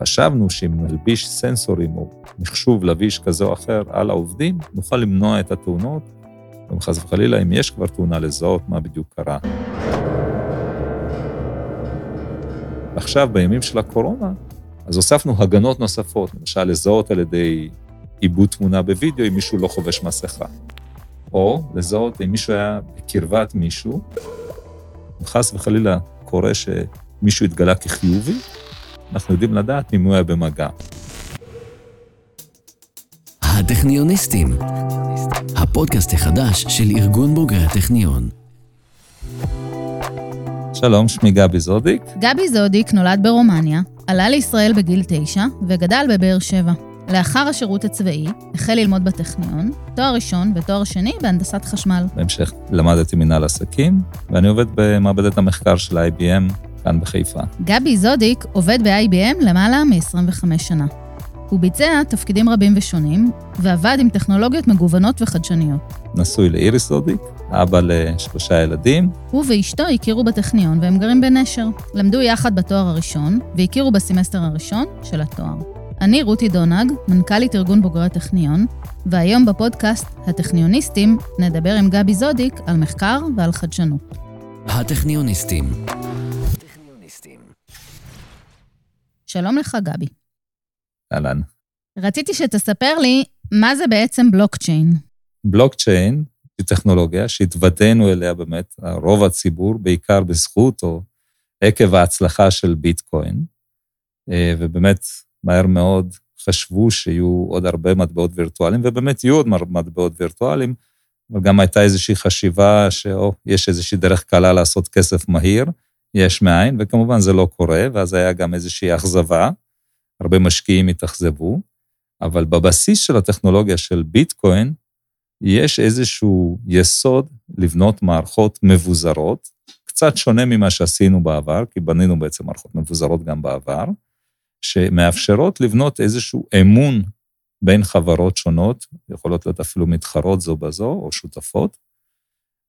חשבנו שאם נלביש סנסורים או מחשוב לביש כזה או אחר על העובדים, נוכל למנוע את התאונות, וחס וחלילה, אם יש כבר תאונה, לזהות מה בדיוק קרה. עכשיו, בימים של הקורונה, אז הוספנו הגנות נוספות, למשל לזהות על ידי עיבוד תמונה בווידאו אם מישהו לא חובש מסכה, או לזהות אם מישהו היה בקרבת מישהו, אם חס וחלילה קורה שמישהו התגלה כחיובי, אנחנו יודעים לדעת אם הוא היה במגע. הטכניוניסטים, הפודקאסט החדש של ארגון בוגרי הטכניון. שלום, שמי גבי זודיק. גבי זודיק נולד ברומניה, עלה לישראל בגיל תשע וגדל בבאר שבע. לאחר השירות הצבאי, החל ללמוד בטכניון, תואר ראשון ותואר שני בהנדסת חשמל. בהמשך למדתי מנהל עסקים, ואני עובד במעבדת המחקר של IBM כאן בחיפה. גבי זודיק עובד ב-IBM למעלה מ-25 שנה. הוא ביצע תפקידים רבים ושונים, ועבד עם טכנולוגיות מגוונות וחדשניות. נשוי לאיריס זודיק, אבא לשלושה ילדים. הוא ואשתו הכירו בטכניון והם גרים בנשר. למדו יחד בתואר הראשון, והכירו בסמסטר הראשון של התואר. אני רותי דונג, מנכ"לית ארגון בוגרי הטכניון, והיום בפודקאסט הטכניוניסטים נדבר עם גבי זודיק על מחקר ועל חדשנות. הטכניוניסטים. שלום לך, גבי. אהלן. רציתי שתספר לי מה זה בעצם בלוקצ'יין. בלוקצ'יין היא טכנולוגיה שהתוודענו אליה באמת, רוב הציבור, בעיקר בזכות או עקב ההצלחה של ביטקוין. אה, ובאמת, מהר מאוד חשבו שיהיו עוד הרבה מטבעות וירטואליים, ובאמת יהיו עוד מטבעות וירטואליים, אבל גם הייתה איזושהי חשיבה שיש איזושהי דרך קלה לעשות כסף מהיר, יש מאין, וכמובן זה לא קורה, ואז היה גם איזושהי אכזבה, הרבה משקיעים התאכזבו, אבל בבסיס של הטכנולוגיה של ביטקוין, יש איזשהו יסוד לבנות מערכות מבוזרות, קצת שונה ממה שעשינו בעבר, כי בנינו בעצם מערכות מבוזרות גם בעבר, שמאפשרות לבנות איזשהו אמון בין חברות שונות, יכולות להיות אפילו מתחרות זו בזו או שותפות.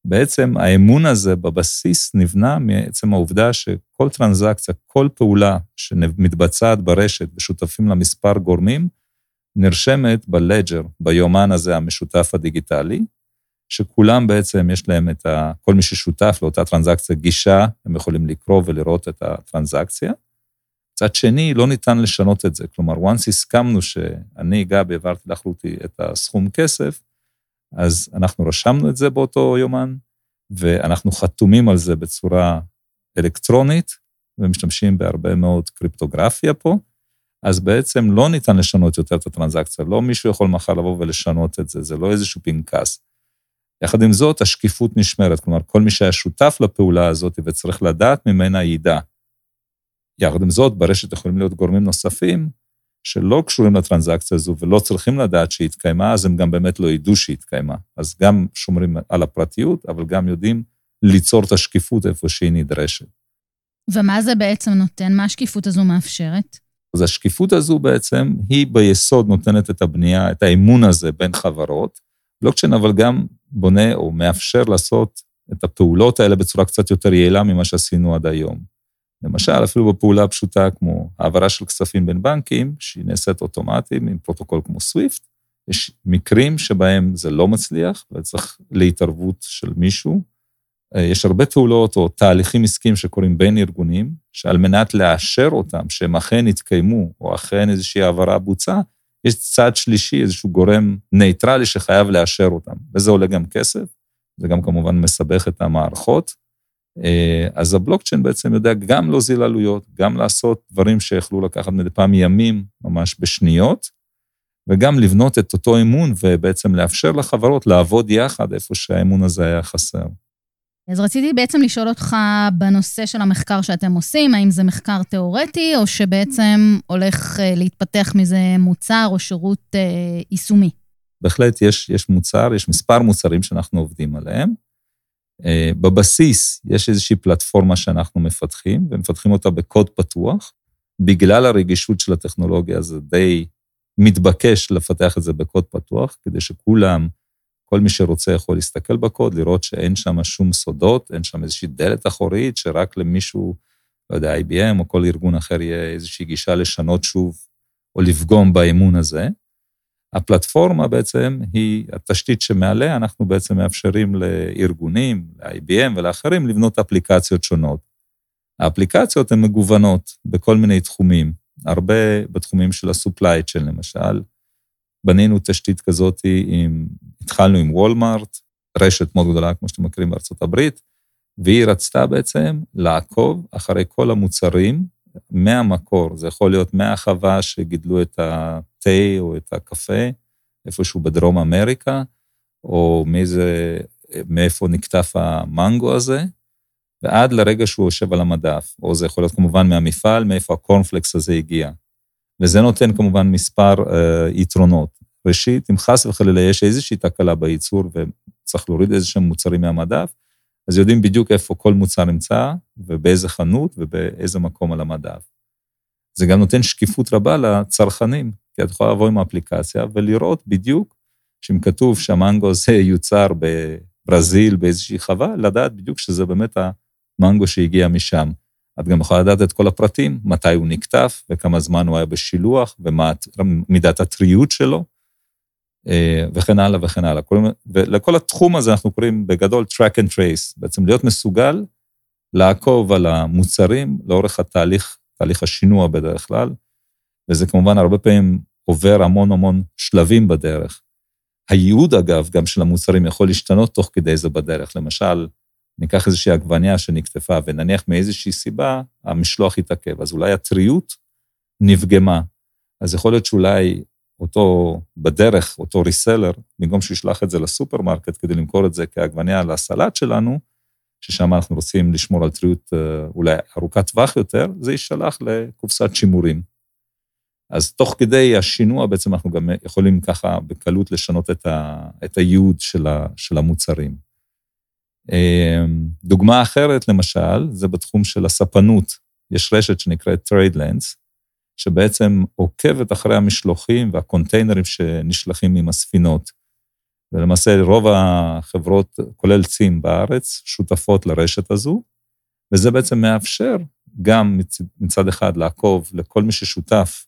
בעצם האמון הזה בבסיס נבנה מעצם העובדה שכל טרנזקציה, כל פעולה שמתבצעת ברשת ושותפים לה מספר גורמים, נרשמת בלג'ר, ביומן הזה המשותף הדיגיטלי, שכולם בעצם יש להם את ה... כל מי ששותף לאותה טרנזקציה גישה, הם יכולים לקרוא ולראות את הטרנזקציה. מצד שני, לא ניתן לשנות את זה. כלומר, once הסכמנו שאני, גבי, העברתי לך רותי את הסכום כסף, אז אנחנו רשמנו את זה באותו יומן, ואנחנו חתומים על זה בצורה אלקטרונית, ומשתמשים בהרבה מאוד קריפטוגרפיה פה, אז בעצם לא ניתן לשנות יותר את הטרנזקציה, לא מישהו יכול מחר לבוא ולשנות את זה, זה לא איזשהו פנקס. יחד עם זאת, השקיפות נשמרת, כלומר, כל מי שהיה שותף לפעולה הזאת וצריך לדעת ממנה ידע. יחד עם זאת, ברשת יכולים להיות גורמים נוספים שלא קשורים לטרנזקציה הזו ולא צריכים לדעת שהיא התקיימה, אז הם גם באמת לא ידעו שהיא התקיימה. אז גם שומרים על הפרטיות, אבל גם יודעים ליצור את השקיפות איפה שהיא נדרשת. ומה זה בעצם נותן? מה השקיפות הזו מאפשרת? אז השקיפות הזו בעצם, היא ביסוד נותנת את הבנייה, את האמון הזה בין חברות. בלוקצ'יין אבל גם בונה או מאפשר לעשות את הפעולות האלה בצורה קצת יותר יעילה ממה שעשינו עד היום. למשל, אפילו בפעולה פשוטה כמו העברה של כספים בין בנקים, שהיא נעשית אוטומטית עם פרוטוקול כמו SWIFT, יש מקרים שבהם זה לא מצליח וצריך להתערבות של מישהו. אה, יש הרבה פעולות או תהליכים עסקיים שקורים בין ארגונים, שעל מנת לאשר אותם, שהם אכן יתקיימו, או אכן איזושהי העברה בוצעה, יש צד שלישי, איזשהו גורם נייטרלי שחייב לאשר אותם, וזה עולה גם כסף, זה גם כמובן מסבך את המערכות. אה, אז הבלוקצ'יין בעצם יודע גם להוזיל עלויות, גם לעשות דברים שיכלו לקחת מדי פעם ימים, ממש בשניות, וגם לבנות את אותו אמון ובעצם לאפשר לחברות לעבוד יחד איפה שהאמון הזה היה חסר. אז רציתי בעצם לשאול אותך בנושא של המחקר שאתם עושים, האם זה מחקר תיאורטי, או שבעצם הולך אה, להתפתח מזה מוצר או שירות אה, יישומי? בהחלט יש, יש מוצר, יש מספר מוצרים שאנחנו עובדים עליהם. אה, בבסיס יש איזושהי פלטפורמה שאנחנו מפתחים, ומפתחים אותה בקוד פתוח. בגלל הרגישות של הטכנולוגיה זה די מתבקש לפתח את זה בקוד פתוח, כדי שכולם, כל מי שרוצה יכול להסתכל בקוד, לראות שאין שם שום סודות, אין שם איזושהי דלת אחורית, שרק למישהו לא יודע, IBM או כל ארגון אחר יהיה איזושהי גישה לשנות שוב או לפגום באמון הזה. הפלטפורמה בעצם היא התשתית שמעליה אנחנו בעצם מאפשרים לארגונים, ל-IBM ולאחרים לבנות אפליקציות שונות. האפליקציות הן מגוונות בכל מיני תחומים, הרבה בתחומים של ה-supply chain למשל. בנינו תשתית כזאת עם, התחלנו עם וולמארט, רשת מאוד גדולה, כמו שאתם מכירים בארצות הברית, והיא רצתה בעצם לעקוב אחרי כל המוצרים מהמקור. זה יכול להיות מהחווה שגידלו את התה או את הקפה, איפשהו בדרום אמריקה, או מאיזה, מאיפה נקטף המנגו הזה, ועד לרגע שהוא יושב על המדף, או זה יכול להיות כמובן מהמפעל, מאיפה הקורנפלקס הזה הגיע. וזה נותן כמובן מספר אה, יתרונות. ראשית, אם חס וחלילה יש איזושהי תקלה בייצור וצריך להוריד איזה שהם מוצרים מהמדף, אז יודעים בדיוק איפה כל מוצר נמצא, ובאיזה חנות ובאיזה מקום על המדף. זה גם נותן שקיפות רבה לצרכנים, כי את יכולה לבוא עם האפליקציה ולראות בדיוק שאם כתוב שהמנגו הזה יוצר בברזיל באיזושהי חווה, לדעת בדיוק שזה באמת המנגו שהגיע משם. את גם יכולה לדעת את כל הפרטים, מתי הוא נקטף וכמה זמן הוא היה בשילוח ומה מידת הטריות שלו. אה, וכן הלאה וכן הלאה. ולכל התחום הזה אנחנו קוראים בגדול track and trace, בעצם להיות מסוגל לעקוב על המוצרים לאורך התהליך, תהליך השינוע בדרך כלל, וזה כמובן הרבה פעמים עובר המון המון שלבים בדרך. הייעוד, אגב, גם של המוצרים יכול להשתנות תוך כדי זה בדרך. למשל, ניקח איזושהי עגבניה שנקטפה, ונניח מאיזושהי סיבה המשלוח יתעכב, אז אולי הטריות נפגמה. אז יכול להיות שאולי אותו בדרך, אותו ריסלר, במקום שישלח את זה לסופרמרקט כדי למכור את זה כעגבניה לסלט שלנו, ששם אנחנו רוצים לשמור על טריות אה, אולי ארוכת טווח יותר, זה יישלח לקופסת שימורים. אז תוך כדי השינוע בעצם אנחנו גם יכולים ככה בקלות לשנות את, ה, את הייעוד של, ה, של המוצרים. אה, דוגמה אחרת, למשל, זה בתחום של הספנות. יש רשת שנקראת TradeLens, שבעצם עוקבת אחרי המשלוחים והקונטיינרים שנשלחים עם הספינות. ולמעשה רוב החברות, כולל צים בארץ, שותפות לרשת הזו, וזה בעצם מאפשר גם מצד אחד לעקוב לכל מי ששותף,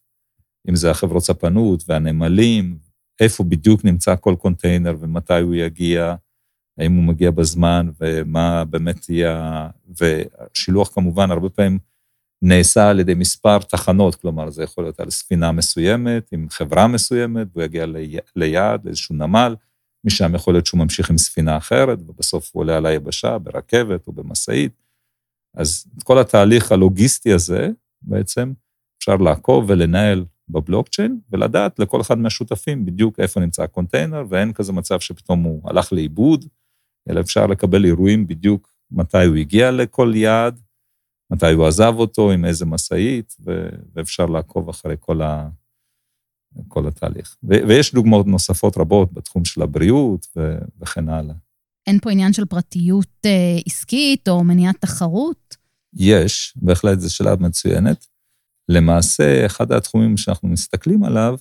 אם זה החברות ספנות והנמלים, איפה בדיוק נמצא כל קונטיינר ומתי הוא יגיע, האם הוא מגיע בזמן ומה באמת יהיה, ושילוח כמובן הרבה פעמים נעשה על ידי מספר תחנות, כלומר, זה יכול להיות על ספינה מסוימת, עם חברה מסוימת, והוא יגיע ליעד, לאיזשהו נמל, משם יכול להיות שהוא ממשיך עם ספינה אחרת, ובסוף הוא עולה על היבשה, ברכבת או במשאית. אז את כל התהליך הלוגיסטי הזה, בעצם, אפשר לעקוב ולנהל בבלוקצ'יין, ולדעת לכל אחד מהשותפים בדיוק איפה נמצא הקונטיינר, ואין כזה מצב שפתאום הוא הלך לאיבוד, אלא אפשר לקבל אירועים בדיוק מתי הוא הגיע לכל יעד, מתי הוא עזב אותו, עם איזה משאית, ואפשר לעקוב אחרי כל, ה, כל התהליך. ו- ויש דוגמאות נוספות רבות בתחום של הבריאות ו- וכן הלאה. אין פה עניין של פרטיות אה, עסקית או מניעת תחרות? יש, בהחלט זו שאלה מצוינת. למעשה, אחד התחומים שאנחנו מסתכלים עליו,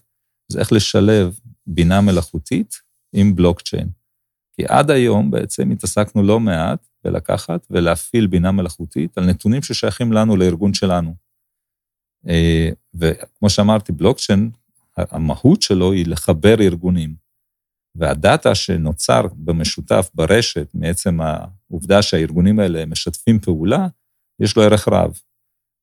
זה איך לשלב בינה מלאכותית עם בלוקצ'יין. כי עד היום בעצם התעסקנו לא מעט ולקחת ולהפעיל בינה מלאכותית על נתונים ששייכים לנו, לארגון שלנו. אה, וכמו שאמרתי, בלוקצ'יין, המהות שלו היא לחבר ארגונים. והדאטה שנוצר במשותף ברשת, מעצם העובדה שהארגונים האלה משתפים פעולה, יש לו ערך רב.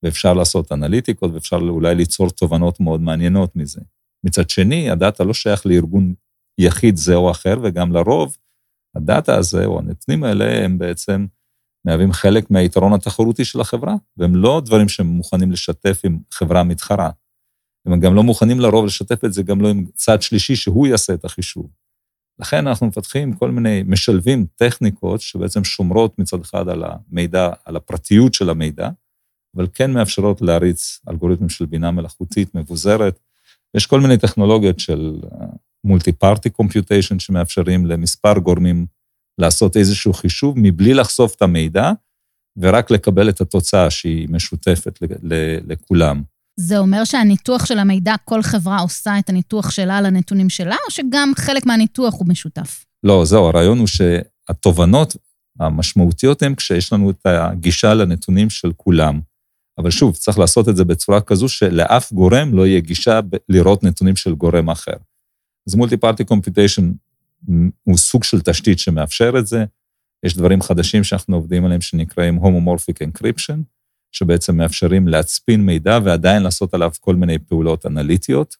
ואפשר לעשות אנליטיקות, ואפשר אולי ליצור תובנות מאוד מעניינות מזה. מצד שני, הדאטה לא שייך לארגון יחיד זה או אחר, וגם לרוב הדאטה הזה, או הנתונים האלה, הם בעצם מהווים חלק מהיתרון התחרותי של החברה, והם לא דברים שהם מוכנים לשתף עם חברה מתחרה. הם גם לא מוכנים לרוב לשתף את זה גם לא עם צד שלישי שהוא יעשה את החישוב. לכן אנחנו מפתחים כל מיני, משלבים טכניקות שבעצם שומרות מצד אחד על המידע, על הפרטיות של המידע, אבל כן מאפשרות להריץ אלגוריתמים של בינה מלאכותית מבוזרת. יש כל מיני טכנולוגיות של מולטי פארטי קומפיוטיישן שמאפשרים למספר גורמים לעשות איזשהו חישוב מבלי לחשוף את המידע, ורק לקבל את התוצאה שהיא משותפת לכולם. זה אומר שהניתוח של המידע, כל חברה עושה את הניתוח שלה על הנתונים שלה, או שגם חלק מהניתוח הוא משותף? לא, זהו, הרעיון הוא שהתובנות המשמעותיות הן כשיש לנו את הגישה לנתונים של כולם. אבל שוב, צריך לעשות את זה בצורה כזו שלאף גורם לא יהיה גישה לראות נתונים של גורם אחר. אז multi-party computation הוא סוג של תשתית שמאפשר את זה. יש דברים חדשים שאנחנו עובדים עליהם שנקראים homomorphic encryption, שבעצם מאפשרים להצפין מידע ועדיין לעשות עליו כל מיני פעולות אנליטיות.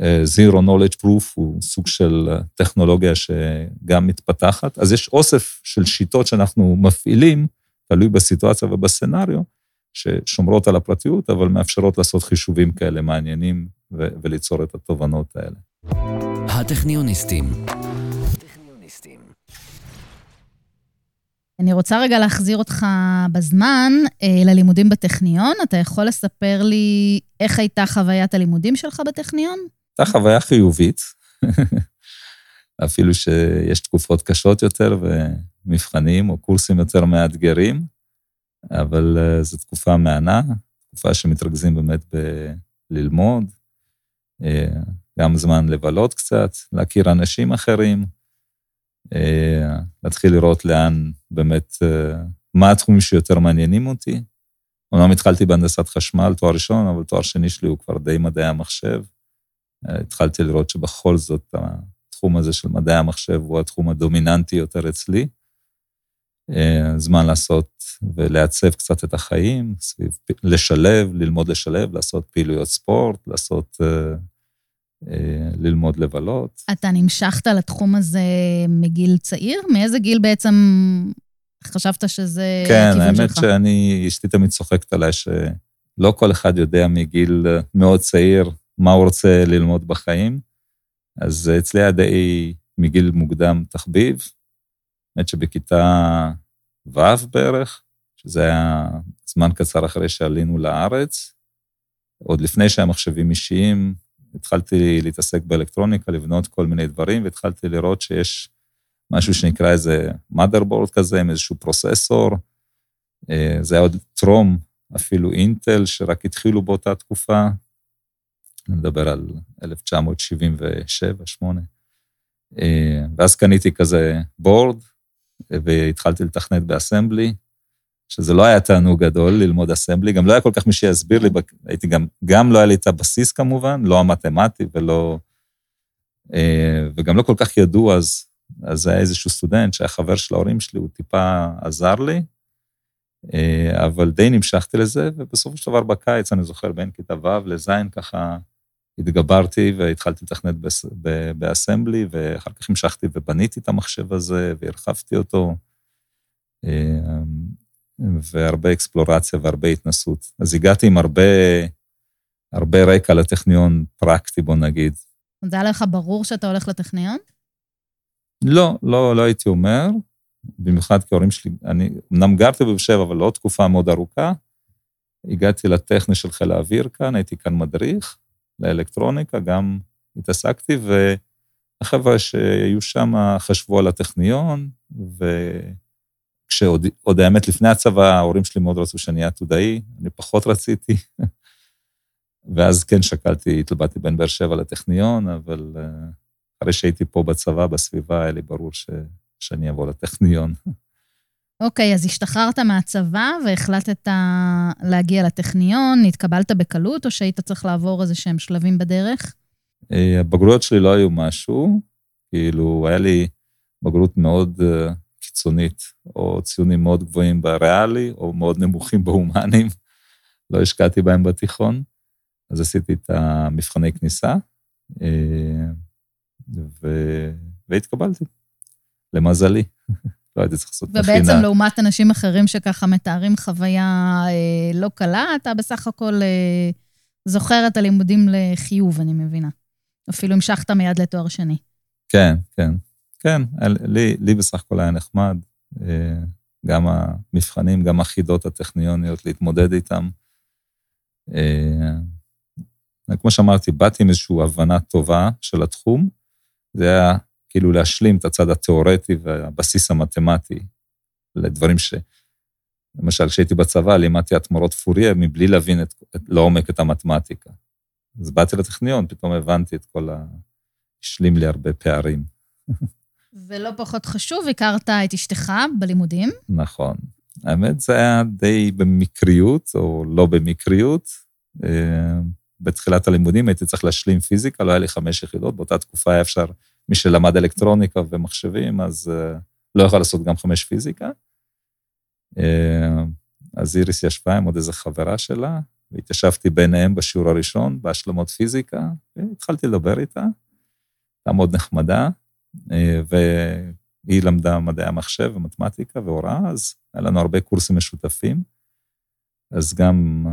אה, Zero Knowledge Proof הוא סוג של טכנולוגיה שגם מתפתחת. אז יש אוסף של שיטות שאנחנו מפעילים, תלוי בסיטואציה ובסצנריו, ששומרות על הפרטיות, אבל מאפשרות לעשות חישובים כאלה מעניינים ו- וליצור את התובנות האלה. הטכניוניסטים. אני רוצה רגע להחזיר אותך בזמן אה, ללימודים בטכניון. אתה יכול לספר לי איך הייתה חוויית הלימודים שלך בטכניון? הייתה חוויה חיובית, אפילו שיש תקופות קשות יותר ומבחנים או קורסים יותר מאתגרים, אבל uh, זו תקופה מהנה, תקופה שמתרכזים באמת בללמוד, uh, גם זמן לבלות קצת, להכיר אנשים אחרים, uh, להתחיל לראות לאן באמת, uh, מה התחומים שיותר מעניינים אותי. אומנם התחלתי בהנדסת חשמל, תואר ראשון, אבל תואר שני שלי הוא כבר די מדעי המחשב. התחלתי לראות שבכל זאת התחום הזה של מדעי המחשב הוא התחום הדומיננטי יותר אצלי. אה, זמן לעשות ולעצב קצת את החיים, לשלב, ללמוד לשלב, לעשות פעילויות ספורט, לעשות, אה, אה, ללמוד לבלות. אתה נמשכת לתחום הזה מגיל צעיר? מאיזה גיל בעצם חשבת שזה כן, הכיוון שלך? כן, האמת שאני, אשתי תמיד צוחקת עליי שלא כל אחד יודע מגיל מאוד צעיר מה הוא רוצה ללמוד בחיים. אז אצלי די מגיל מוקדם תחביב, האמת שבכיתה ו' בערך, שזה היה זמן קצר אחרי שעלינו לארץ, עוד לפני שהיה מחשבים אישיים, התחלתי להתעסק באלקטרוניקה, לבנות כל מיני דברים, והתחלתי לראות שיש משהו שנקרא איזה motherboard כזה, עם איזשהו פרוססור. אה, זה היה עוד טרום, אפילו אינטל, שרק התחילו באותה תקופה. אני מדבר על 1977-8. אה, ואז קניתי כזה בורד, והתחלתי לתכנת באסמבלי, שזה לא היה תענוג גדול ללמוד אסמבלי, גם לא היה כל כך מי שיסביר לי, הייתי גם, גם לא היה לי את הבסיס כמובן, לא המתמטי ולא... אה, וגם לא כל כך ידעו אז, אז היה איזשהו סטודנט שהיה חבר של ההורים שלי, הוא טיפה עזר לי, אה, אבל די נמשכתי לזה, ובסופו של דבר בקיץ, אני זוכר, בין כיתה ו' לז', ככה התגברתי והתחלתי לתכנת באסמבלי, ואחר כך המשכתי ובניתי את המחשב הזה והרחבתי אותו, אה, והרבה אקספלורציה והרבה התנסות. אז הגעתי עם הרבה, הרבה רקע לטכניון פרקטי, בוא נגיד. זה היה לך ברור שאתה הולך לטכניון? לא, לא, לא הייתי אומר, במיוחד כי ההורים שלי, אני אמנם גרתי בבאר שבע, אבל לא תקופה מאוד ארוכה. הגעתי לטכני של חיל האוויר כאן, הייתי כאן מדריך, לאלקטרוניקה, גם התעסקתי, והחבר'ה שהיו שם חשבו על הטכניון, וכשעוד האמת לפני הצבא, ההורים שלי מאוד רצו שאני אהיה עתודאי, אני פחות רציתי. ואז כן שקלתי, התלבטתי בין באר שבע לטכניון, אבל אה, אחרי שהייתי פה בצבא, בסביבה, היה לי ברור ש... שאני אבוא לטכניון. אוקיי, אז השתחררת מהצבא והחלטת להגיע לטכניון, התקבלת בקלות, או שהיית צריך לעבור איזה שהם שלבים בדרך? אה, הבגרויות שלי לא היו משהו, כאילו, היה לי בגרות מאוד אה, קיצונית, או ציונים מאוד גבוהים בריאלי, או מאוד נמוכים בהומנים, לא השקעתי בהם בתיכון, אז עשיתי את המבחני כניסה, אה, ו... והתקבלתי, למזלי. לא הייתי צריך לעשות את הכינה. ובעצם לעומת אנשים אחרים שככה מתארים חוויה אה, לא קלה, אתה בסך הכל אה, זוכר את הלימודים לחיוב, אני מבינה. אפילו המשכת מיד לתואר שני. כן, כן. כן, לי, לי בסך הכל היה נחמד. אה, גם המבחנים, גם החידות הטכניוניות, להתמודד איתם. אה, כמו שאמרתי, באתי עם איזושהי הבנה טובה של התחום. זה היה כאילו להשלים את הצד התיאורטי והבסיס המתמטי לדברים ש... למשל, כשהייתי בצבא, לימדתי את מורות פוריה מבלי להבין את, את, לעומק את המתמטיקה. אז באתי לטכניון, פתאום הבנתי את כל ה... השלים לי הרבה פערים. ולא פחות חשוב, הכרת את אשתך בלימודים. נכון. האמת, זה היה די במקריות, או לא במקריות. אה, בתחילת הלימודים הייתי צריך להשלים פיזיקה, לא היה לי חמש יחידות, באותה תקופה היה אפשר, מי שלמד אלקטרוניקה ומחשבים, אז אה, לא יכול לעשות גם חמש פיזיקה. אה, אז איריס ישבה עם עוד איזו חברה שלה, והתיישבתי ביניהם בשיעור הראשון, בהשלמות פיזיקה, והתחלתי לדבר איתה. הייתה מאוד נחמדה, והיא למדה מדעי המחשב ומתמטיקה והוראה, אז היה לנו הרבה קורסים משותפים. אז גם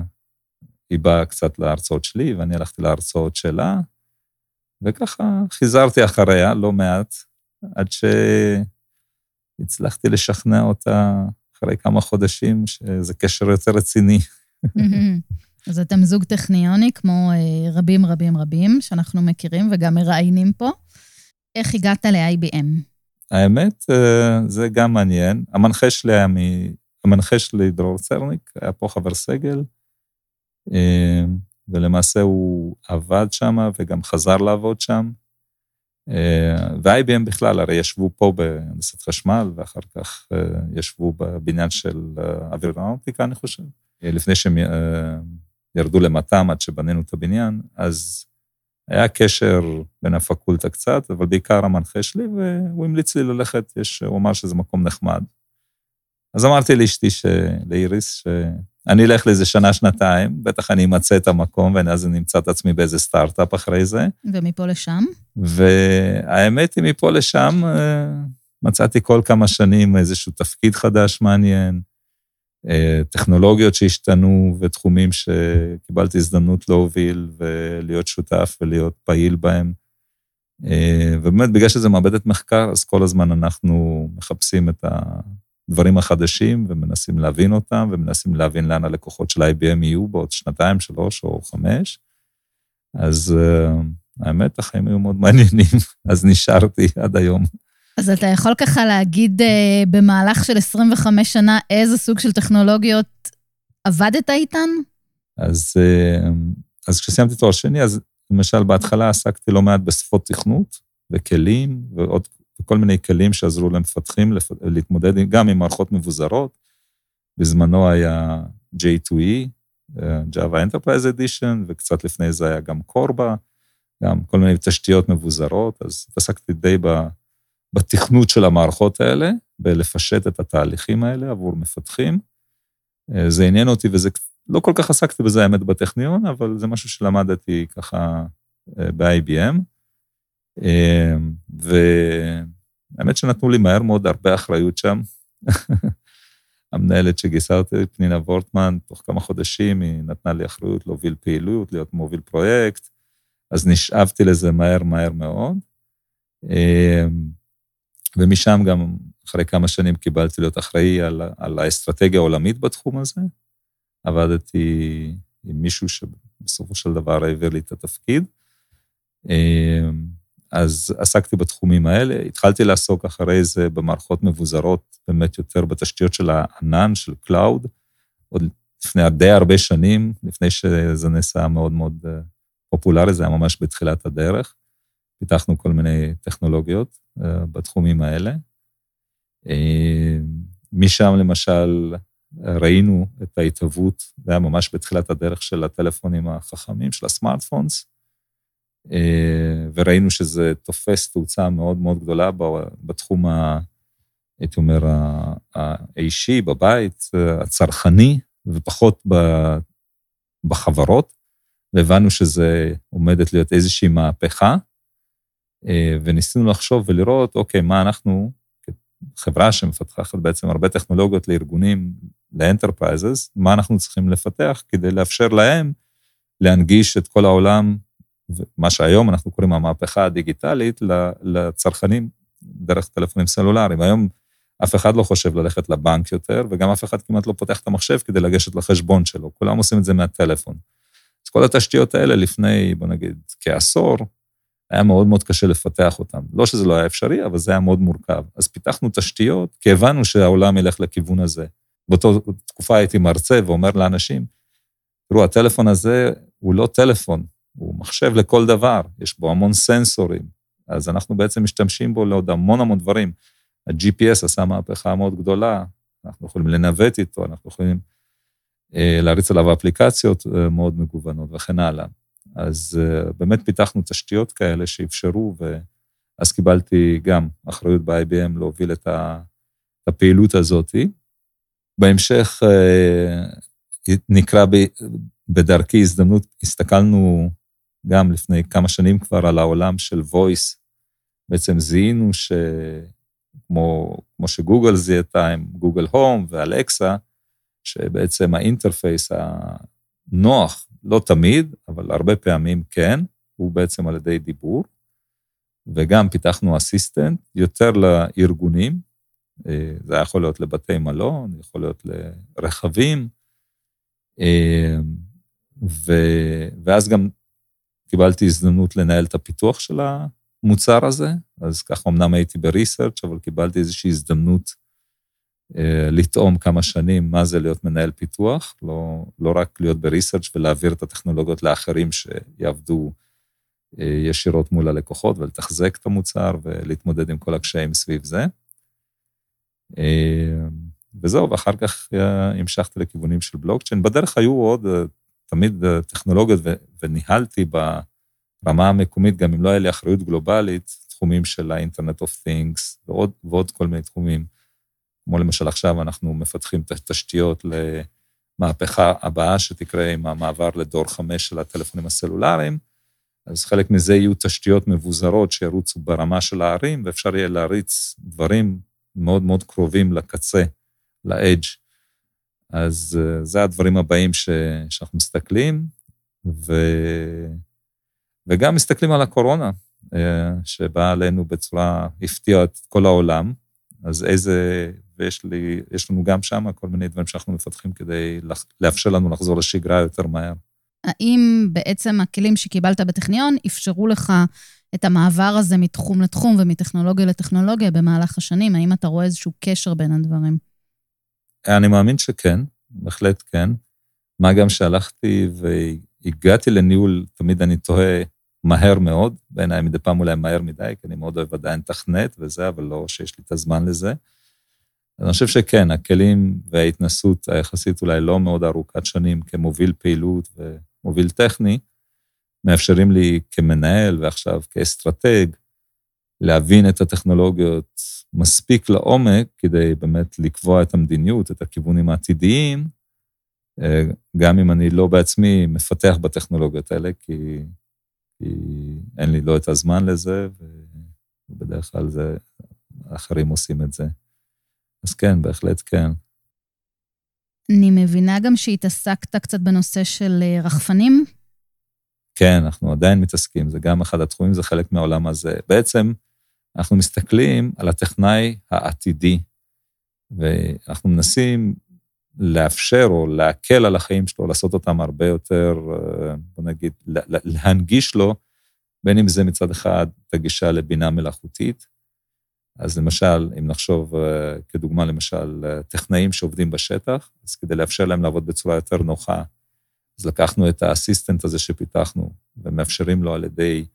היא באה קצת להרצאות שלי, ואני הלכתי להרצאות שלה, וככה חיזרתי אחריה לא מעט, עד שהצלחתי לשכנע אותה אחרי כמה חודשים שזה קשר יותר רציני. אז אתם זוג טכניוני כמו אה, רבים רבים רבים שאנחנו מכירים וגם מראיינים פה. איך הגעת ל-IBM? האמת, אה, זה גם מעניין. המנחה שלי היה מ... המנחה שלי, דרור צרניק, היה פה חבר סגל, אה, ולמעשה הוא עבד שם וגם חזר לעבוד שם. אה, ו-IBM בכלל, הרי ישבו פה בהנדסת חשמל, ואחר כך ישבו בבניין של אווירונאוטיקה, אני חושב. לפני שהם ירדו למט"ם עד שבנינו את הבניין, אז היה קשר בין הפקולטה קצת, אבל בעיקר המנחה שלי, והוא המליץ לי ללכת, יש, הוא אמר שזה מקום נחמד. אז אמרתי לאשתי, לאיריס, אני אלך לאיזה שנה-שנתיים, בטח אני אמצא את המקום, ואז אני אמצא את עצמי באיזה סטארט-אפ אחרי זה. ומפה לשם? והאמת היא, מפה לשם אה, מצאתי כל כמה שנים איזשהו תפקיד חדש מעניין, טכנולוגיות שהשתנו ותחומים שקיבלתי הזדמנות להוביל ולהיות שותף ולהיות פעיל בהם. אה, ובאמת, בגלל שזה מעבדת מחקר, אז כל הזמן אנחנו מחפשים את. הדברים החדשים ומנסים להבין אותם, ומנסים להבין לאן הלקוחות של IBM יהיו בעוד שנתיים, שלוש או חמש. אז uh, האמת, החיים היו מאוד מעניינים, אז נשארתי עד היום. אז אתה יכול ככה להגיד uh, במהלך של 25 שנה איזה סוג של טכנולוגיות עבדת איתן? אז, uh, אז כשסיימתי תואר שני, אז למשל בהתחלה עסקתי לא מעט בשפות תכנות וכלים ועוד וכל מיני כלים שעזרו למפתחים להתמודד גם עם מערכות מבוזרות. בזמנו היה J2E, אה, Java Enterprise Edition, וקצת לפני זה היה גם קורבה, גם כל מיני תשתיות מבוזרות, אז התעסקתי די בתכנות של המערכות האלה, בלפשט את התהליכים האלה עבור מפתחים. אה, זה עניין אותי, וזה, לא כל כך עסקתי בזה, האמת, בטכניון, אבל זה משהו שלמדתי ככה אה, ב-IBM. אמ, והאמת שנתנו לי מהר מאוד הרבה אחריות שם. המנהלת שגייסה אותי, פנינה וורטמן, תוך כמה חודשים היא נתנה לי אחריות להוביל פעילות, להיות מוביל פרויקט, אז נשאבתי לזה מהר מהר מאוד. ומשם גם, אחרי כמה שנים קיבלתי להיות אחראי על, על האסטרטגיה העולמית בתחום הזה. עבדתי עם מישהו שבסופו של דבר העביר לי את התפקיד. אמ, אז עסקתי בתחומים האלה, התחלתי לעסוק אחרי זה במערכות מבוזרות, באמת יותר בתשתיות של הענן, של cloud, עוד לפני די הרבה שנים, לפני שזה נעשה מאוד מאוד אה, פופולרי, זה היה ממש בתחילת הדרך. פיתחנו כל מיני טכנולוגיות בתחומים האלה. אה, משם למשל ראינו את ההתהוות, זה היה ממש בתחילת הדרך של הטלפונים החכמים, של הסמארטפונס, אה, וראינו שזה תופס תאוצה מאוד מאוד גדולה בתחום, הייתי אומר, האישי, בבית, הצרכני, ופחות בחברות, והבנו שזה עומדת להיות איזושהי מהפכה, אה, וניסינו לחשוב ולראות, אוקיי, מה אנחנו, חברה שמפתחת בעצם הרבה טכנולוגיות לארגונים, ל enterprises, מה אנחנו צריכים לפתח כדי לאפשר להם להנגיש את כל העולם מה שהיום אנחנו קוראים המהפכה הדיגיטלית לצרכנים דרך טלפונים סלולריים. היום אף אחד לא חושב ללכת לבנק יותר, וגם אף אחד כמעט לא פותח את המחשב כדי לגשת לחשבון שלו, כולם עושים את זה מהטלפון. אז כל התשתיות האלה לפני, בוא נגיד, כעשור, היה מאוד מאוד קשה לפתח אותן. לא שזה לא היה אפשרי, אבל זה היה מאוד מורכב. אז פיתחנו תשתיות, כי הבנו שהעולם ילך לכיוון הזה. באותה תקופה הייתי מרצה ואומר לאנשים, תראו, הטלפון הזה הוא לא טלפון, הוא מחשב לכל דבר, יש בו המון סנסורים, אז אנחנו בעצם משתמשים בו לעוד המון המון דברים. ה-GPS עשה מהפכה מאוד גדולה, אנחנו יכולים לנווט איתו, אנחנו יכולים אה, להריץ עליו אפליקציות אה, מאוד מגוונות וכן הלאה. אז אה, באמת פיתחנו תשתיות כאלה שאפשרו, ואז קיבלתי גם אחריות ב-IBM להוביל את הפעילות הזאת. בהמשך נקרא בדרכי הזדמנות, הסתכלנו גם לפני כמה שנים כבר על העולם של voice. בעצם זיהינו שכמו כמו שגוגל זיהתה עם גוגל הום ואלקסה, שבעצם האינטרפייס הנוח, לא תמיד, אבל הרבה פעמים כן, הוא בעצם על ידי דיבור. וגם פיתחנו אסיסטנט יותר לארגונים, אה, זה יכול להיות לבתי מלון, יכול להיות לרכבים, אה, ו... ואז גם קיבלתי הזדמנות לנהל את הפיתוח של המוצר הזה, אז ככה אמנם הייתי בריסרצ', אבל קיבלתי איזושהי הזדמנות לטעום כמה שנים מה זה להיות מנהל פיתוח, לא, לא רק להיות בריסרצ' ולהעביר את הטכנולוגיות לאחרים שיעבדו אה, ישירות מול הלקוחות ולתחזק את המוצר ולהתמודד עם כל הקשיים סביב זה. אה, וזהו, ואחר כך המשכתי לכיוונים של בלוקצ'יין. בדרך היו עוד תמיד טכנולוגיות, וניהלתי ברמה המקומית, גם אם לא היה לי אחריות גלובלית, תחומים של ה-Internet of Things ועוד, ועוד כל מיני תחומים. כמו למשל עכשיו אנחנו מפתחים את התשתיות למהפכה הבאה שתקרה עם המעבר לדור חמש של הטלפונים הסלולריים, אז חלק מזה יהיו תשתיות מבוזרות שירוצו ברמה של הערים, ואפשר יהיה להריץ דברים מאוד מאוד קרובים לקצה, ל-edge. אז אה, זה הדברים הבאים ש, שאנחנו מסתכלים, ו, וגם מסתכלים על הקורונה, אה, שבאה עלינו בצורה, הפתיעה את כל העולם, אז איזה, ויש לי, לנו גם שם כל מיני דברים שאנחנו מפתחים כדי לאפשר לנו לחזור לשגרה יותר מהר. האם בעצם הכלים שקיבלת בטכניון אפשרו לך את המעבר הזה מתחום לתחום ומטכנולוגיה לטכנולוגיה במהלך השנים? האם אתה רואה איזשהו קשר בין הדברים? אני מאמין שכן, בהחלט כן. מה גם שהלכתי והגעתי לניהול, תמיד אני תוהה מהר מאוד, בעיניי מדי פעם אולי מהר מדי, כי אני מאוד אוהב עדיין תכנת וזה, אבל לא שיש לי את הזמן לזה. אני חושב שכן, הכלים וההתנסות היחסית אולי לא מאוד ארוכת שנים כמוביל פעילות ומוביל טכני, מאפשרים לי כמנהל ועכשיו כאסטרטג להבין את הטכנולוגיות מספיק לעומק כדי באמת לקבוע את המדיניות, את הכיוונים העתידיים, אה, גם אם אני לא בעצמי מפתח בטכנולוגיות האלה, כי, כי אין לי לא את הזמן לזה, ובדרך כלל זה, אחרים עושים את זה. אז כן, בהחלט כן. אני מבינה גם שהתעסקת קצת בנושא של אה, רחפנים. כן, אנחנו עדיין מתעסקים, זה גם אחד התחומים, זה חלק מהעולם הזה. בעצם, אנחנו מסתכלים על הטכנאי העתידי, ואנחנו מנסים לאפשר או להקל על החיים שלו, לעשות אותם הרבה יותר, אה, בוא נגיד, להנגיש לו, בין אם זה מצד אחד הגישה לבינה מלאכותית, אז למשל, אם נחשוב אה, כדוגמה, למשל, אה, טכנאים שעובדים בשטח, אז כדי לאפשר להם לעבוד בצורה יותר נוחה, אז לקחנו את האסיסטנט הזה שפיתחנו, ומאפשרים לו על ידי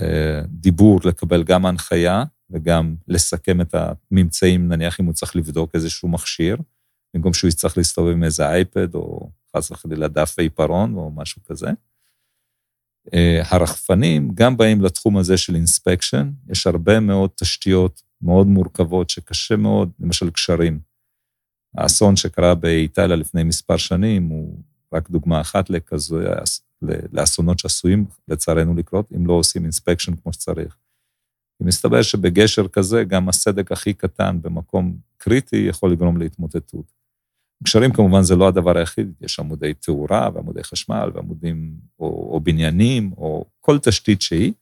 אה, דיבור לקבל גם הנחיה וגם לסכם את הממצאים, נניח אם הוא צריך לבדוק איזשהו מכשיר, במקום שהוא יצטרך להסתובב עם איזה אייפד או חס וחלילה דף עיפרון או משהו כזה. אה, הרחפנים גם באים לתחום הזה של inspection, יש הרבה מאוד תשתיות מאוד מורכבות שקשה מאוד, למשל גשרים. האסון שקרה באיטליה לפני מספר שנים הוא רק דוגמה אחת לכזו, לאסונות שעשויים לצערנו לקרות, אם לא עושים inspection כמו שצריך. מסתבר שבגשר כזה, גם הסדק הכי קטן במקום קריטי יכול לגרום להתמוטטות. גשרים כמובן זה לא הדבר היחיד, יש עמודי תאורה ועמודי חשמל ועמודים או, או בניינים או כל תשתית שהיא,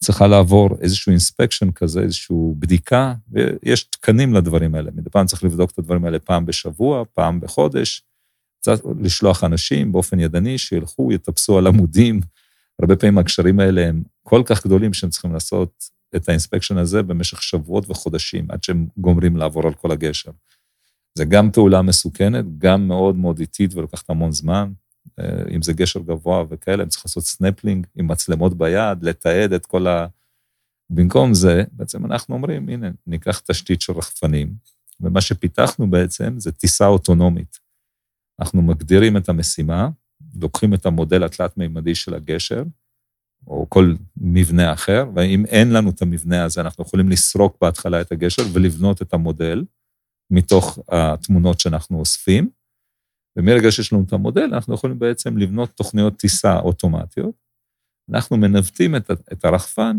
צריכה לעבור איזשהו אינספקשן כזה, איזושהי בדיקה, ויש תקנים לדברים האלה. מדי פעם צריך לבדוק את הדברים האלה פעם בשבוע, פעם בחודש, צריך לשלוח אנשים באופן ידני שילכו, יטפסו על עמודים. הרבה פעמים הגשרים האלה הם כל כך גדולים שהם צריכים לעשות את האינספקשן הזה במשך שבועות וחודשים, עד שהם גומרים לעבור על כל הגשר. זה גם פעולה מסוכנת, גם מאוד מאוד איטית ולוקחת המון זמן. אה, אם זה גשר גבוה וכאלה, הם צריכים לעשות סנפלינג עם מצלמות ביד, לתעד את כל ה... במקום זה, בעצם אנחנו אומרים, הנה, ניקח תשתית של רחפנים, ומה שפיתחנו בעצם זה טיסה אוטונומית. אנחנו מגדירים את המשימה, לוקחים את המודל התלת-מימדי של הגשר, או כל מבנה אחר, ואם אין לנו את המבנה הזה, אנחנו יכולים לסרוק בהתחלה את הגשר ולבנות את המודל מתוך התמונות שאנחנו אוספים. ומרגע שיש לנו את המודל, אנחנו יכולים בעצם לבנות תוכניות טיסה אוטומטיות. אנחנו מנווטים את, את הרחפן,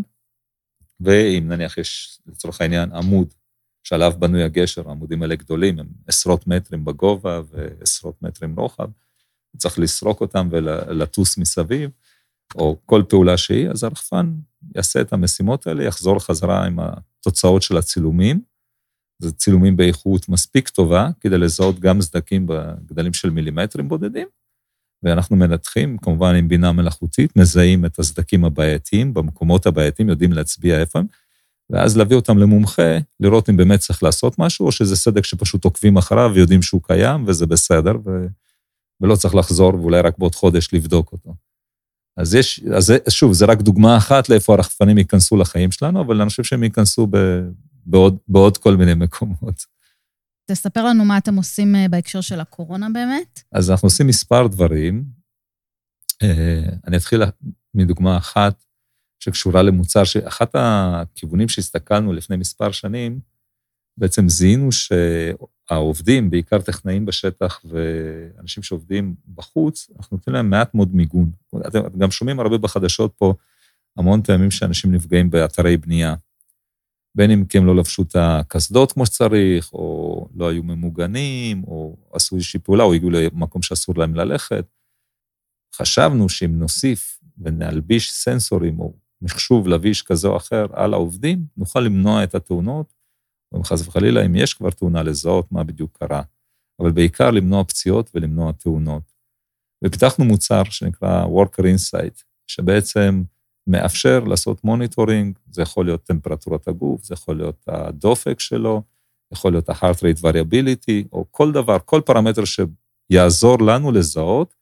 ואם נניח יש, לצורך העניין, עמוד שעליו בנוי הגשר, העמודים האלה גדולים, הם עשרות מטרים בגובה ועשרות מטרים רוחב, צריך לסרוק אותם ולטוס מסביב, או כל פעולה שהיא, אז הרחפן יעשה את המשימות האלה, יחזור חזרה עם התוצאות של הצילומים. זה צילומים באיכות מספיק טובה כדי לזהות גם סדקים בגדלים של מילימטרים בודדים, ואנחנו מנתחים, כמובן עם בינה מלאכותית, מזהים את הסדקים הבעייתיים, במקומות הבעייתיים, יודעים להצביע איפה הם, ואז להביא אותם למומחה, לראות אם באמת צריך לעשות משהו, או שזה סדק שפשוט עוקבים אחריו ויודעים שהוא קיים וזה בסדר, ו... ולא צריך לחזור ואולי רק בעוד חודש לבדוק אותו. אז יש, אז שוב, זה רק דוגמה אחת לאיפה הרחפנים ייכנסו לחיים שלנו, אבל אני חושב שהם ייכנסו בעוד, בעוד כל מיני מקומות. תספר לנו מה אתם עושים אה, בהקשר של הקורונה באמת. אז אנחנו עושים מספר דברים. אה, אני אתחיל מדוגמה אחת שקשורה למוצר, שאחת הכיוונים שהסתכלנו לפני מספר שנים, בעצם זיהינו שהעובדים, בעיקר טכנאים בשטח ואנשים שעובדים בחוץ, אנחנו נותנים להם מעט מאוד מיגון. אתם גם שומעים הרבה בחדשות פה המון פעמים שאנשים נפגעים באתרי בנייה. בין אם כי הם לא לבשו את הקסדות כמו שצריך, או לא היו ממוגנים, או עשו איזושהי פעולה, או הגיעו למקום שאסור להם ללכת. חשבנו שאם נוסיף ונלביש סנסורים או מחשוב לביש כזה או אחר על העובדים, נוכל למנוע את התאונות, או אם חס וחלילה, אם יש כבר תאונה, לזהות מה בדיוק קרה. אבל בעיקר למנוע פציעות ולמנוע תאונות. ופיתחנו מוצר שנקרא Worker Insight, שבעצם מאפשר לעשות monitoring, זה יכול להיות טמפרטורת הגוף, זה יכול להיות הדופק שלו, יכול להיות ה-heart rate variability, או כל דבר, כל פרמטר שיעזור לנו לזהות,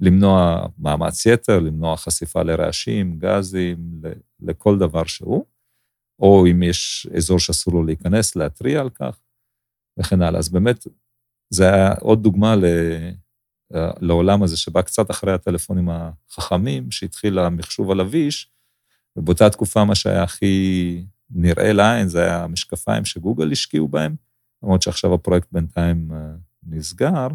למנוע מאמץ יתר, למנוע חשיפה לרעשים, גזים, לכל דבר שהוא, או אם יש אזור שאסור לו להיכנס, להתריע על כך, וכן הלאה. אז באמת, זה היה עוד דוגמה. לעולם הזה, שבא קצת אחרי הטלפונים החכמים, שהתחיל המחשוב הלביש, ובאותה תקופה מה שהיה הכי נראה לעין, זה היה המשקפיים שגוגל השקיעו בהם, למרות שעכשיו הפרויקט בינתיים אה, נסגר.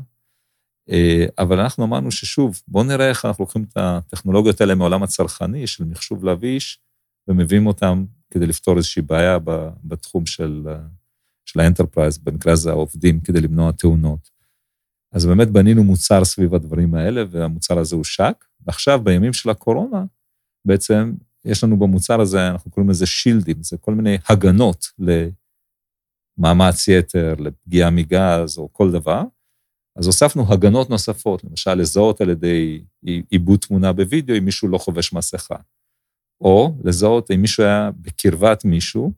אה, אבל אנחנו אמרנו ששוב, בואו נראה איך אנחנו לוקחים את הטכנולוגיות האלה מעולם הצרכני של מחשוב לביש, ומביאים אותם כדי לפתור איזושהי בעיה בתחום של, אה, של ה enterprise, במקרה הזה העובדים, כדי למנוע תאונות. אז באמת בנינו מוצר סביב הדברים האלה, והמוצר הזה הושק. ועכשיו, בימים של הקורונה, בעצם יש לנו במוצר הזה, אנחנו קוראים לזה shield ים, זה כל מיני הגנות למאמץ יתר, לפגיעה מגז או כל דבר. אז הוספנו הגנות נוספות, למשל לזהות על ידי עיבוד תמונה בווידאו אם מישהו לא חובש מסכה. או לזהות אם מישהו היה בקרבת מישהו,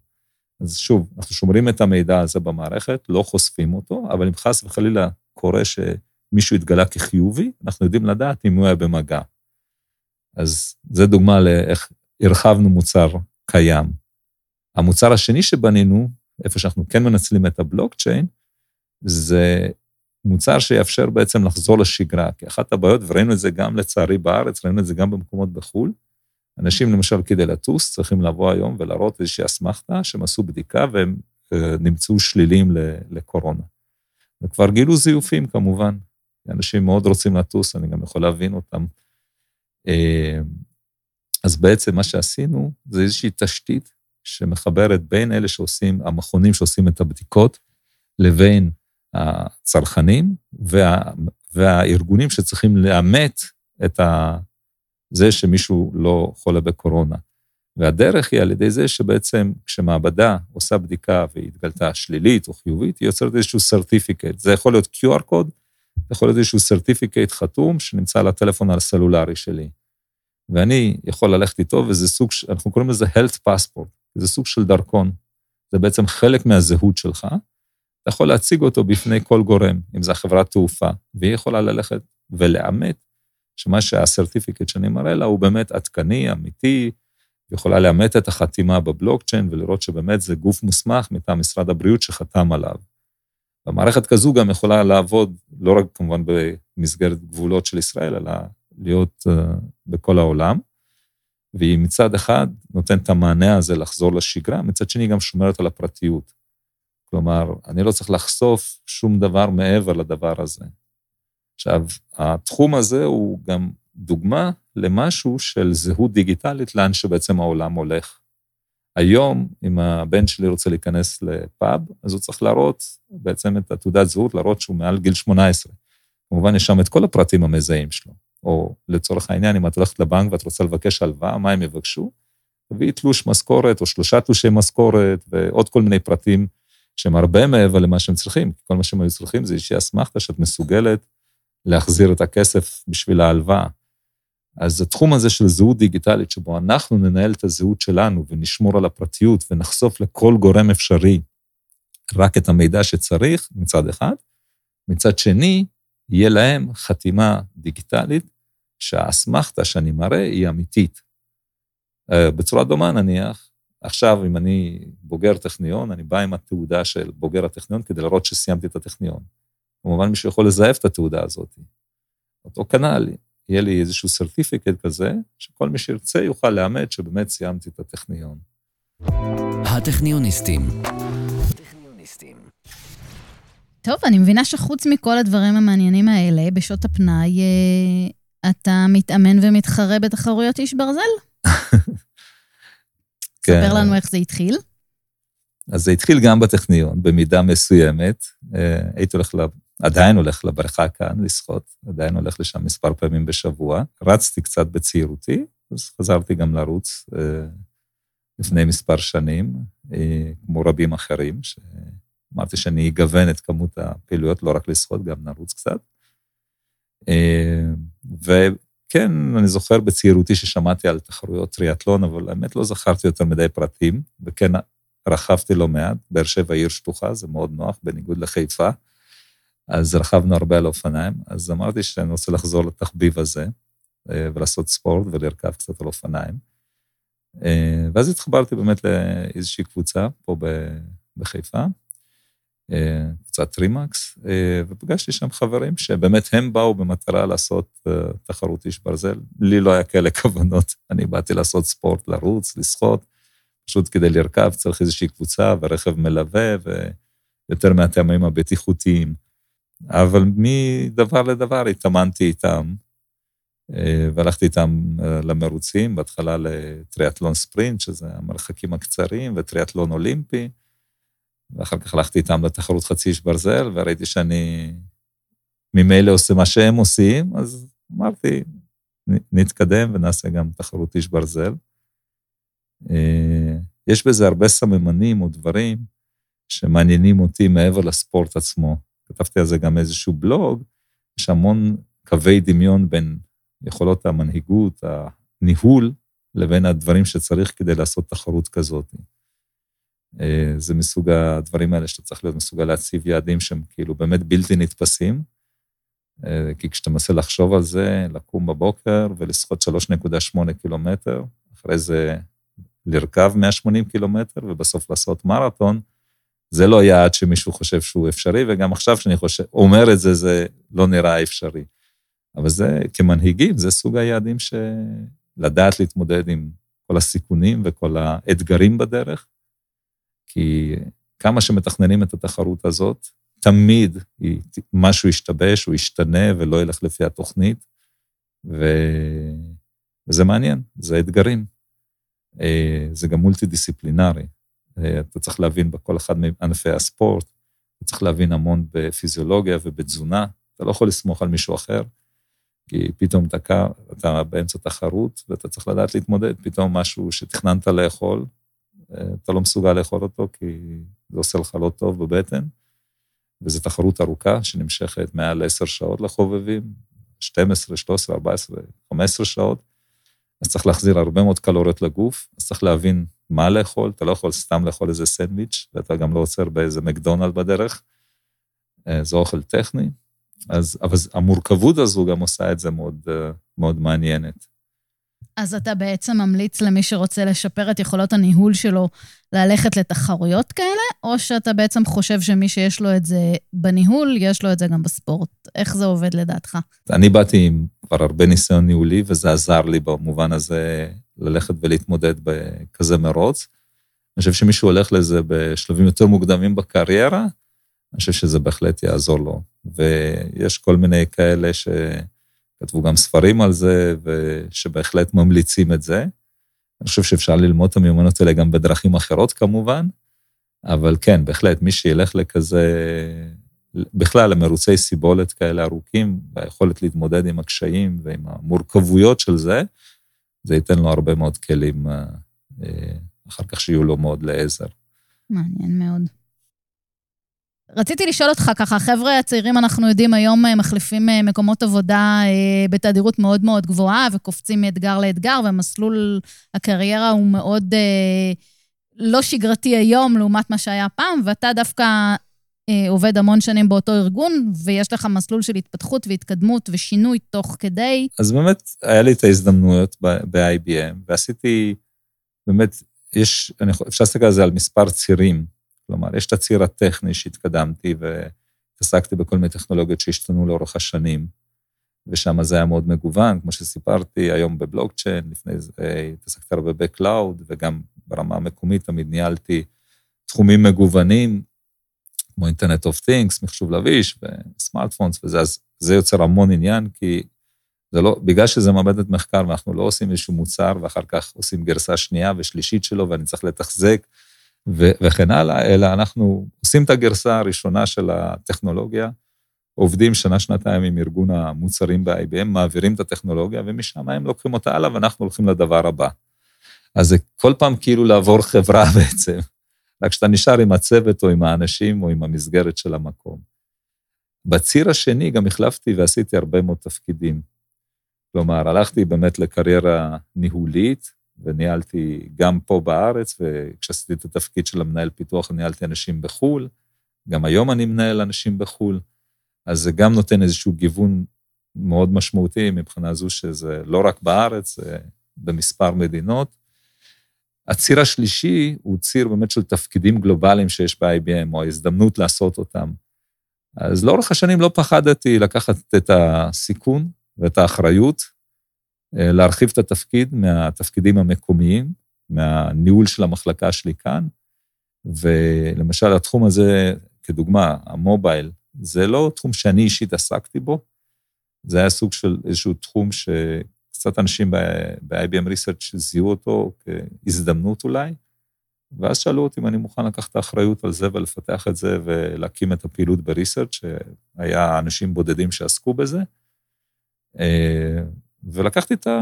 אז שוב, אנחנו שומרים את המידע הזה במערכת, לא חושפים אותו, אבל אם חס וחלילה קורה שמישהו התגלה כחיובי, אנחנו יודעים לדעת אם הוא היה במגע. אז זו דוגמה לאיך הרחבנו מוצר קיים. המוצר השני שבנינו, איפה שאנחנו כן מנצלים את הבלוקצ'יין, זה מוצר שיאפשר בעצם לחזור לשגרה. כי אחת הבעיות, וראינו את זה גם לצערי בארץ, ראינו את זה גם במקומות בחו"ל, אנשים למשל כדי לטוס צריכים לבוא היום ולהראות איזושהי אסמכתה שהם עשו בדיקה והם אה, נמצאו שלילים לקורונה. וכבר גילו זיופים כמובן. אנשים מאוד רוצים לטוס, אני גם יכול להבין אותם. אה, אז בעצם מה שעשינו זה איזושהי תשתית שמחברת בין אלה שעושים, המכונים שעושים את הבדיקות, לבין הצרכנים וה, והארגונים שצריכים לאמת את ה, זה שמישהו לא חולה בקורונה. והדרך היא על ידי זה שבעצם כשמעבדה עושה בדיקה והיא התגלתה שלילית או חיובית, היא יוצרת איזשהו סרטיפיקט. זה יכול להיות QR קוד, זה יכול להיות איזשהו סרטיפיקט חתום שנמצא על הטלפון הסלולרי שלי. ואני יכול ללכת איתו, וזה סוג, אנחנו קוראים לזה health passport, זה סוג של דרכון. זה בעצם חלק מהזהות שלך. אתה יכול להציג אותו בפני כל גורם, אם זו החברת תעופה, והיא יכולה ללכת ולאמת שמה שהסרטיפיקט שאני מראה לה הוא באמת עדכני, אמיתי, יכולה לאמת את החתימה בבלוקצ'יין ולראות שבאמת זה גוף מוסמך מטעם משרד הבריאות שחתם עליו. המערכת כזו גם יכולה לעבוד, לא רק כמובן במסגרת גבולות של ישראל, אלא להיות uh, בכל העולם. והיא מצד אחד נותנת את המענה הזה לחזור לשגרה, מצד שני גם שומרת על הפרטיות. כלומר, אני לא צריך לחשוף שום דבר מעבר לדבר הזה. עכשיו, התחום הזה הוא גם דוגמה למשהו של זהות דיגיטלית, לאן שבעצם העולם הולך. היום, אם הבן שלי רוצה להיכנס לפאב, אז הוא צריך להראות בעצם את התעודת זהות, להראות שהוא מעל גיל 18. כמובן, יש שם את כל הפרטים המזהים שלו. או לצורך העניין, אם את הולכת לבנק ואת רוצה לבקש הלוואה, מה הם יבקשו? תביאי תלוש משכורת או שלושה תלושי משכורת ועוד כל מיני פרטים שהם הרבה מעבר למה שהם צריכים. כל מה שהם היו צריכים זה איזושהי אסמכתה שאת מסוגלת להחזיר את הכסף בשביל ההלוואה. אז התחום הזה של זהות דיגיטלית, שבו אנחנו ננהל את הזהות שלנו ונשמור על הפרטיות ונחשוף לכל גורם אפשרי רק את המידע שצריך, מצד אחד, מצד שני, יהיה להם חתימה דיגיטלית שהאסמכתה שאני מראה היא אמיתית. אה, בצורה דומה נניח, עכשיו אם אני בוגר טכניון, אני בא עם התעודה של בוגר הטכניון כדי להראות שסיימתי את הטכניון. כמובן מישהו יכול לזייף את התעודה הזאת. אותו כנ"ל, יהיה לי איזשהו סרטיפיקט כזה, שכל מי שירצה יוכל לאמת שבאמת סיימתי את הטכניון. הטכניוניסטים. טוב, אני מבינה שחוץ מכל הדברים המעניינים האלה, בשעות הפנאי, אה, אתה מתאמן ומתחרה בתחרויות איש ברזל? כן. ספר לנו איך זה התחיל. אז זה התחיל גם בטכניון, במידה מסוימת. אה, הייתי הולך. עדיין הולך לבריכה כאן לשחות, עדיין הולך לשם מספר פעמים בשבוע. רצתי קצת בצעירותי, אז חזרתי גם לרוץ אה, לפני מספר שנים, כמו רבים אחרים, ש... אמרתי שאני אגוון את כמות הפעילויות, לא רק לשחות, גם נרוץ קצת. אה, וכן, אני זוכר בצעירותי ששמעתי על תחרויות טריאטלון, אבל האמת לא זכרתי יותר מדי פרטים, וכן רכבתי לא מעט. באר שבע עיר שטוחה, זה מאוד נוח, בניגוד לחיפה. אז רכבנו הרבה על אופניים, אז אמרתי שאני רוצה לחזור לתחביב הזה, אה, ולעשות ספורט ולרכב קצת על אופניים. אה, ואז התחברתי באמת לאיזושהי קבוצה פה בחיפה, קצת טרימקס, אה, ופגשתי שם חברים שבאמת הם באו במטרה לעשות אה, תחרות איש ברזל. לי לא היה כאלה כוונות, אני באתי לעשות ספורט, לרוץ, לשחות, פשוט כדי לרכב צריך איזושהי קבוצה ורכב מלווה ויותר מהטעמים הבטיחותיים. אבל מדבר לדבר התאמנתי איתם, אה, והלכתי איתם למרוצים, בהתחלה לטריאטלון ספרינט, שזה המרחקים הקצרים, וטריאטלון אולימפי. ואחר כך הלכתי איתם לתחרות חצי איש ברזל, וראיתי שאני ממילא עושה מה שהם עושים, אז אמרתי, נתקדם ונעשה גם תחרות איש ברזל. אה, יש בזה הרבה סממנים או דברים שמעניינים אותי מעבר לספורט עצמו. כתבתי על זה גם איזשהו בלוג, יש המון קווי דמיון בין יכולות המנהיגות, הניהול, לבין הדברים שצריך כדי לעשות תחרות כזאת. אה, זה מסוג הדברים האלה שאתה צריך להיות מסוגל להציב יעדים שהם כאילו באמת בלתי נתפסים. אה, כי כשאתה מנסה לחשוב על זה, לקום בבוקר ולשחות 3.8 קילומטר, אחרי זה לרכב 180 קילומטר ובסוף לעשות מרתון, זה לא יעד שמישהו חושב שהוא אפשרי, וגם עכשיו שאני חושב, אומר את זה, זה לא נראה אפשרי. אבל זה, כמנהיגים, זה סוג היעדים שלדעת להתמודד עם כל הסיכונים וכל האתגרים בדרך, כי כמה שמתכננים את התחרות הזאת, תמיד משהו ישתבש, הוא ישתנה ולא ילך לפי התוכנית, ו... וזה מעניין, זה אתגרים. אה, זה גם מולטי-דיסציפלינרי. אה, אתה צריך להבין בכל אחד מענפי הספורט, אתה צריך להבין המון בפיזיולוגיה ובתזונה, אתה לא יכול לסמוך על מישהו אחר, כי פתאום אתה, אתה באמצע תחרות ואתה צריך לדעת להתמודד, פתאום משהו שתכננת לאכול, אתה לא מסוגל לאכול אותו כי זה עושה לך לא טוב בבטן, וזו תחרות ארוכה שנמשכת מעל עשר שעות לחובבים, 12, 13, 14, 15 שעות, אז צריך להחזיר הרבה מאוד קלוריות לגוף, אז צריך להבין מה לאכול, אתה לא יכול סתם לאכול איזה סנדוויץ', ואתה גם לא עוצר באיזה מקדונלד בדרך, אה, זה אוכל טכני, אז, אבל המורכבות הזו גם עושה את זה מאוד, אה, מאוד מעניינת. אז אתה בעצם ממליץ למי שרוצה לשפר את יכולות הניהול שלו ללכת לתחרויות כאלה, או שאתה בעצם חושב שמי שיש לו את זה בניהול, יש לו את זה גם בספורט? איך זה עובד לדעתך? אני באתי עם כבר הרבה ניסיון ניהולי, וזה עזר לי במובן הזה ללכת ולהתמודד בכזה מרוץ. אני חושב שמישהו הולך לזה בשלבים יותר מוקדמים בקריירה, אני חושב שזה בהחלט יעזור לו. ויש כל מיני כאלה שכתבו גם ספרים על זה, ושבהחלט ממליצים את זה. אני חושב שאפשר ללמוד את המיומנות האלה גם בדרכים אחרות כמובן, אבל כן, בהחלט, מי שילך לכזה, בכלל למרוצי סיבולת כאלה ארוכים, והיכולת להתמודד עם הקשיים ועם המורכבויות של זה, זה ייתן לו הרבה מאוד כלים אה, אחר כך שיהיו לו מאוד לעזר. מעניין מאוד. רציתי לשאול אותך ככה, החבר'ה הצעירים, אנחנו יודעים, היום אה, מחליפים אה, מקומות עבודה אה, בתדירות מאוד מאוד גבוהה, וקופצים מאתגר לאתגר, ומסלול הקריירה הוא מאוד לא שגרתי היום לעומת מה שהיה פעם, ואתה דווקא עובד המון שנים באותו ארגון, ויש לך מסלול של התפתחות והתקדמות ושינוי תוך כדי. אז באמת, היה לי את ההזדמנויות ב-IBM, ועשיתי, באמת, יש, אני אפשר להסתכל על זה על מספר צירים. כלומר, יש את הציר הטכני שהתקדמתי והתעסקתי בכל מיני טכנולוגיות שהשתנו לאורך השנים, ושם זה היה מאוד מגוון, כמו שסיפרתי, היום בבלוקצ'יין, לפני זה התעסקתי הרבה ב cloud, וגם ברמה המקומית תמיד ניהלתי תחומים מגוונים, כמו internet of things, מחשוב לביש וסמארטפונס וזה, אז זה יוצר המון עניין, כי זה לא, בגלל שזה מעבדת מחקר ואנחנו לא עושים איזשהו מוצר ואחר כך עושים גרסה שנייה ושלישית שלו ואני צריך לתחזק ו- וכן הלאה, אלא אנחנו עושים את הגרסה הראשונה של הטכנולוגיה, עובדים שנה-שנתיים עם ארגון המוצרים ב-IBM, מעבירים את הטכנולוגיה, ומשם הם לוקחים אותה הלאה ואנחנו הולכים לדבר הבא. אז זה כל פעם כאילו לעבור חברה בעצם, רק כשאתה נשאר עם הצוות או עם האנשים או עם המסגרת של המקום. בציר השני גם החלפתי ועשיתי הרבה מאוד תפקידים. כלומר, הלכתי באמת לקריירה ניהולית, וניהלתי גם פה בארץ, וכשעשיתי את התפקיד של המנהל פיתוח, ניהלתי אנשים בחו"ל, גם היום אני מנהל אנשים בחו"ל, אז זה גם נותן איזשהו גיוון מאוד משמעותי מבחינה זו שזה לא רק בארץ, זה במספר מדינות. הציר השלישי הוא ציר באמת של תפקידים גלובליים שיש ב-IBM, או ההזדמנות לעשות אותם. אז לאורך השנים לא פחדתי לקחת את הסיכון ואת האחריות, אה, להרחיב את התפקיד מהתפקידים המקומיים, מהניהול של המחלקה שלי כאן, ולמשל התחום הזה, כדוגמה, המובייל, זה לא תחום שאני אישית עסקתי בו, זה היה סוג של איזשהו תחום שקצת אנשים ב-IBM Research זיהו אותו כהזדמנות אולי, ואז שאלו אותי אם אני מוכן לקחת האחריות על זה ולפתח את זה ולהקים את הפעילות ב-research, שהיה אנשים בודדים שעסקו בזה. אה, ולקחתי את, ה...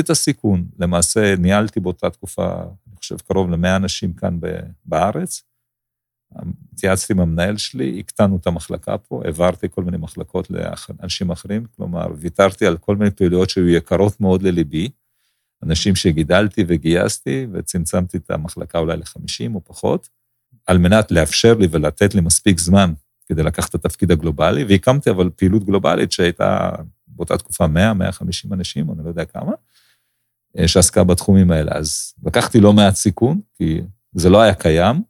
את הסיכון. למעשה, ניהלתי באותה תקופה, אני חושב, קרוב ל-100 אנשים כאן בארץ. התייעצתי עם המנהל שלי, הקטנו את המחלקה פה, העברתי כל מיני מחלקות לאנשים אחרים, כלומר, ויתרתי על כל מיני פעילויות שהיו יקרות מאוד לליבי, אנשים שגידלתי וגייסתי, וצמצמתי את המחלקה אולי ל-50 או פחות, על מנת לאפשר לי ולתת לי מספיק זמן כדי לקחת את התפקיד הגלובלי, והקמתי אבל פעילות גלובלית שהייתה באותה תקופה 100, 150 אנשים, אני לא יודע כמה, אה, שעסקה בתחומים האלה. אז לקחתי לא מעט סיכון, כי זה לא היה קיים,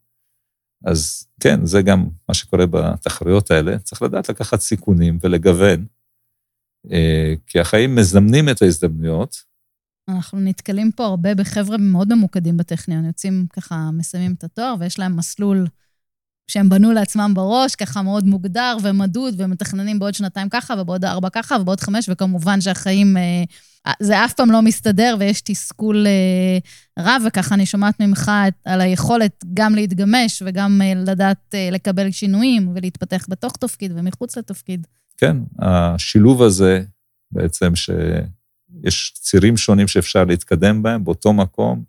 אז כן, זה גם מה שקורה בתחרויות האלה. צריך לדעת לקחת סיכונים ולגוון, אה, כי החיים מזמנים את ההזדמנויות. אנחנו נתקלים פה הרבה בחבר'ה מאוד ממוקדים בטכניון, יוצאים ככה, מסיימים את התואר, ויש להם מסלול שהם בנו לעצמם בראש, ככה מאוד מוגדר ומדוד, ומתכננים בעוד שנתיים ככה, ובעוד ארבע ככה, ובעוד חמש, וכמובן שהחיים, אה, זה אף פעם לא מסתדר, ויש תסכול אה, רב, וככה אני שומעת ממך על היכולת גם להתגמש, וגם אה, לדעת לקבל שינויים, ולהתפתח בתוך תפקיד ומחוץ לתפקיד. כן, השילוב הזה, בעצם שיש צירים שונים שאפשר להתקדם בהם, באותו מקום,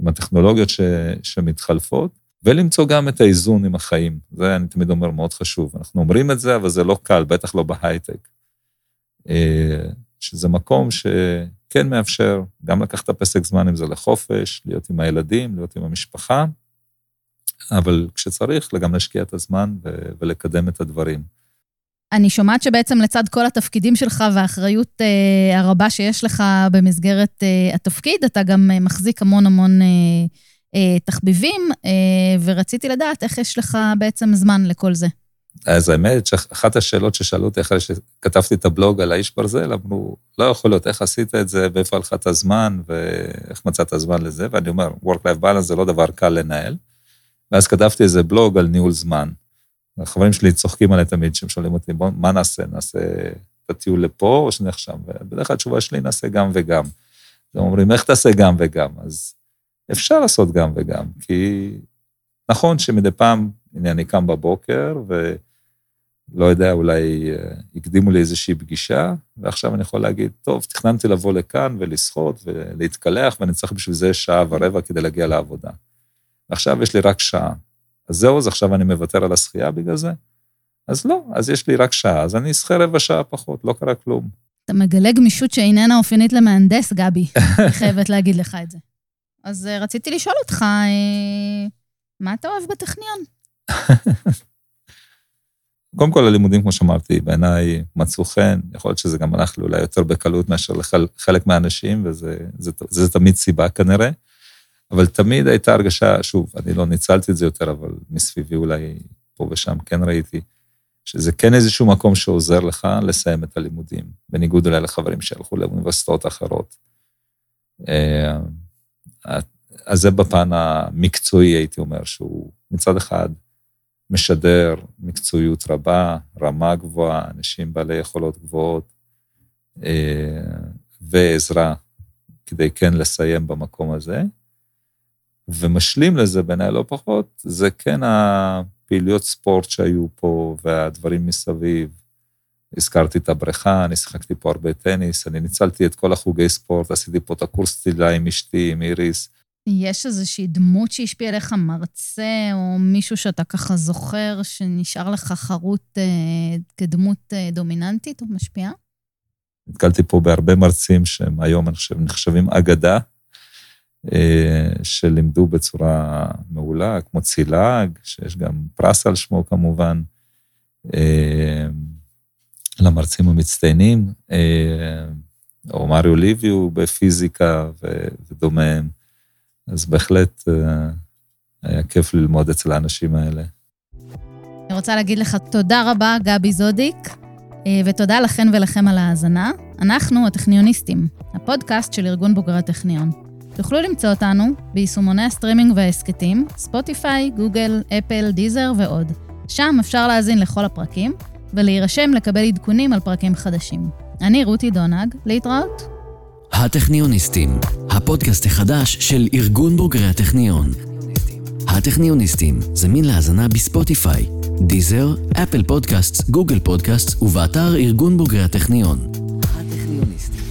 עם הטכנולוגיות ש, שמתחלפות, ולמצוא גם את האיזון עם החיים. זה, אני תמיד אומר, מאוד חשוב. אנחנו אומרים את זה, אבל זה לא קל, בטח לא בהייטק. אה, שזה מקום שכן מאפשר גם לקחת את הפסק זמן, אם זה לחופש, להיות עם הילדים, להיות עם המשפחה, אבל כשצריך, גם להשקיע את הזמן ולקדם את הדברים. אני שומעת שבעצם לצד כל התפקידים שלך והאחריות אה, הרבה שיש לך במסגרת אה, התפקיד, אתה גם אה, מחזיק המון המון אה, תחביבים, אה, ורציתי לדעת איך יש לך בעצם זמן לכל זה. אז האמת שאחת השאלות ששאלו אותי אחרי שכתבתי את הבלוג על האיש ברזל, אמרו, לא יכול להיות, איך עשית את זה, ואיפה הלכה את הזמן, ואיך מצאת זמן לזה, ואני אומר, Work-Life Balance זה לא דבר קל לנהל. ואז כתבתי איזה בלוג על ניהול זמן. החברים שלי צוחקים עליי תמיד, שהם שואלים אותי, בוא, מה נעשה? נעשה את הטיול לפה או שנלך שם? ובדרך כלל התשובה שלי, נעשה גם וגם. הם אומרים, איך תעשה גם וגם? אז אפשר לעשות גם וגם, כי נכון שמדי פעם, הנה, אני קם בבוקר, ולא יודע, אולי אה, הקדימו לי איזושהי פגישה, ועכשיו אני יכול להגיד, טוב, תכננתי לבוא לכאן ולשחות ולהתקלח, ואני צריך בשביל זה שעה ורבע כדי להגיע לעבודה. ועכשיו יש לי רק שעה. אז זהו, אז עכשיו אני מוותר על השחייה בגלל זה? אז לא, אז יש לי רק שעה, אז אני אשחה רבע שעה פחות, לא קרה כלום. אתה מגלה גמישות שאיננה אופיינית למהנדס, גבי. אני חייבת להגיד לך את זה. אז uh, רציתי לשאול אותך, uh, מה אתה אוהב בטכניון? קודם כל, הלימודים, כמו שאמרתי, בעיניי מצאו חן, יכול להיות שזה גם הלך לי אולי יותר בקלות מאשר לחלק מהאנשים, וזה זה, זה, זה תמיד סיבה כנראה. אבל תמיד הייתה הרגשה, שוב, אני לא ניצלתי את זה יותר, אבל מסביבי אולי פה ושם כן ראיתי, שזה כן איזשהו מקום שעוזר לך לסיים את הלימודים, בניגוד אולי לחברים שהלכו לאוניברסיטאות אחרות. אז זה בפן המקצועי, הייתי אומר, שהוא מצד אחד משדר מקצועיות רבה, רמה גבוהה, אנשים בעלי יכולות גבוהות, אה, ועזרה כדי כן לסיים במקום הזה. ומשלים לזה, בעיניי לא פחות, זה כן הפעילויות ספורט שהיו פה והדברים מסביב. הזכרתי את הבריכה, אני שיחקתי פה הרבה טניס, אני ניצלתי את כל החוגי ספורט, עשיתי פה את הקורס צלילה עם אשתי, עם איריס. יש איזושהי דמות שהשפיעה עליך, מרצה, או מישהו שאתה ככה זוכר, שנשאר לך חרוט אה, כדמות אה, דומיננטית או משפיעה? נתקלתי פה בהרבה מרצים שהם היום, אני חושב, נחשבים אגדה, אה, שלימדו בצורה מעולה, כמו צילאג, שיש גם פרס על שמו כמובן, אה, למרצים המצטיינים, אה, או מריו ליביו בפיזיקה ודומיהם. אז בהחלט היה כיף ללמוד אצל האנשים האלה. אני רוצה להגיד לך תודה רבה, גבי זודיק, ותודה לכן ולכם על ההאזנה. אנחנו הטכניוניסטים, הפודקאסט של ארגון בוגרי הטכניון. תוכלו למצוא אותנו ביישומוני הסטרימינג וההסכתים, ספוטיפיי, גוגל, אפל, דיזר ועוד. שם אפשר להאזין לכל הפרקים ולהירשם לקבל עדכונים על פרקים חדשים. אני רותי דונג, להתראות. הטכניוניסטים, הפודקאסט החדש של ארגון בוגרי הטכניון. הטכניוניסטים, זמין להאזנה בספוטיפיי, דיזר, אפל פודקאסט, גוגל פודקאסט ובאתר ארגון בוגרי הטכניון. הטכניוניסטים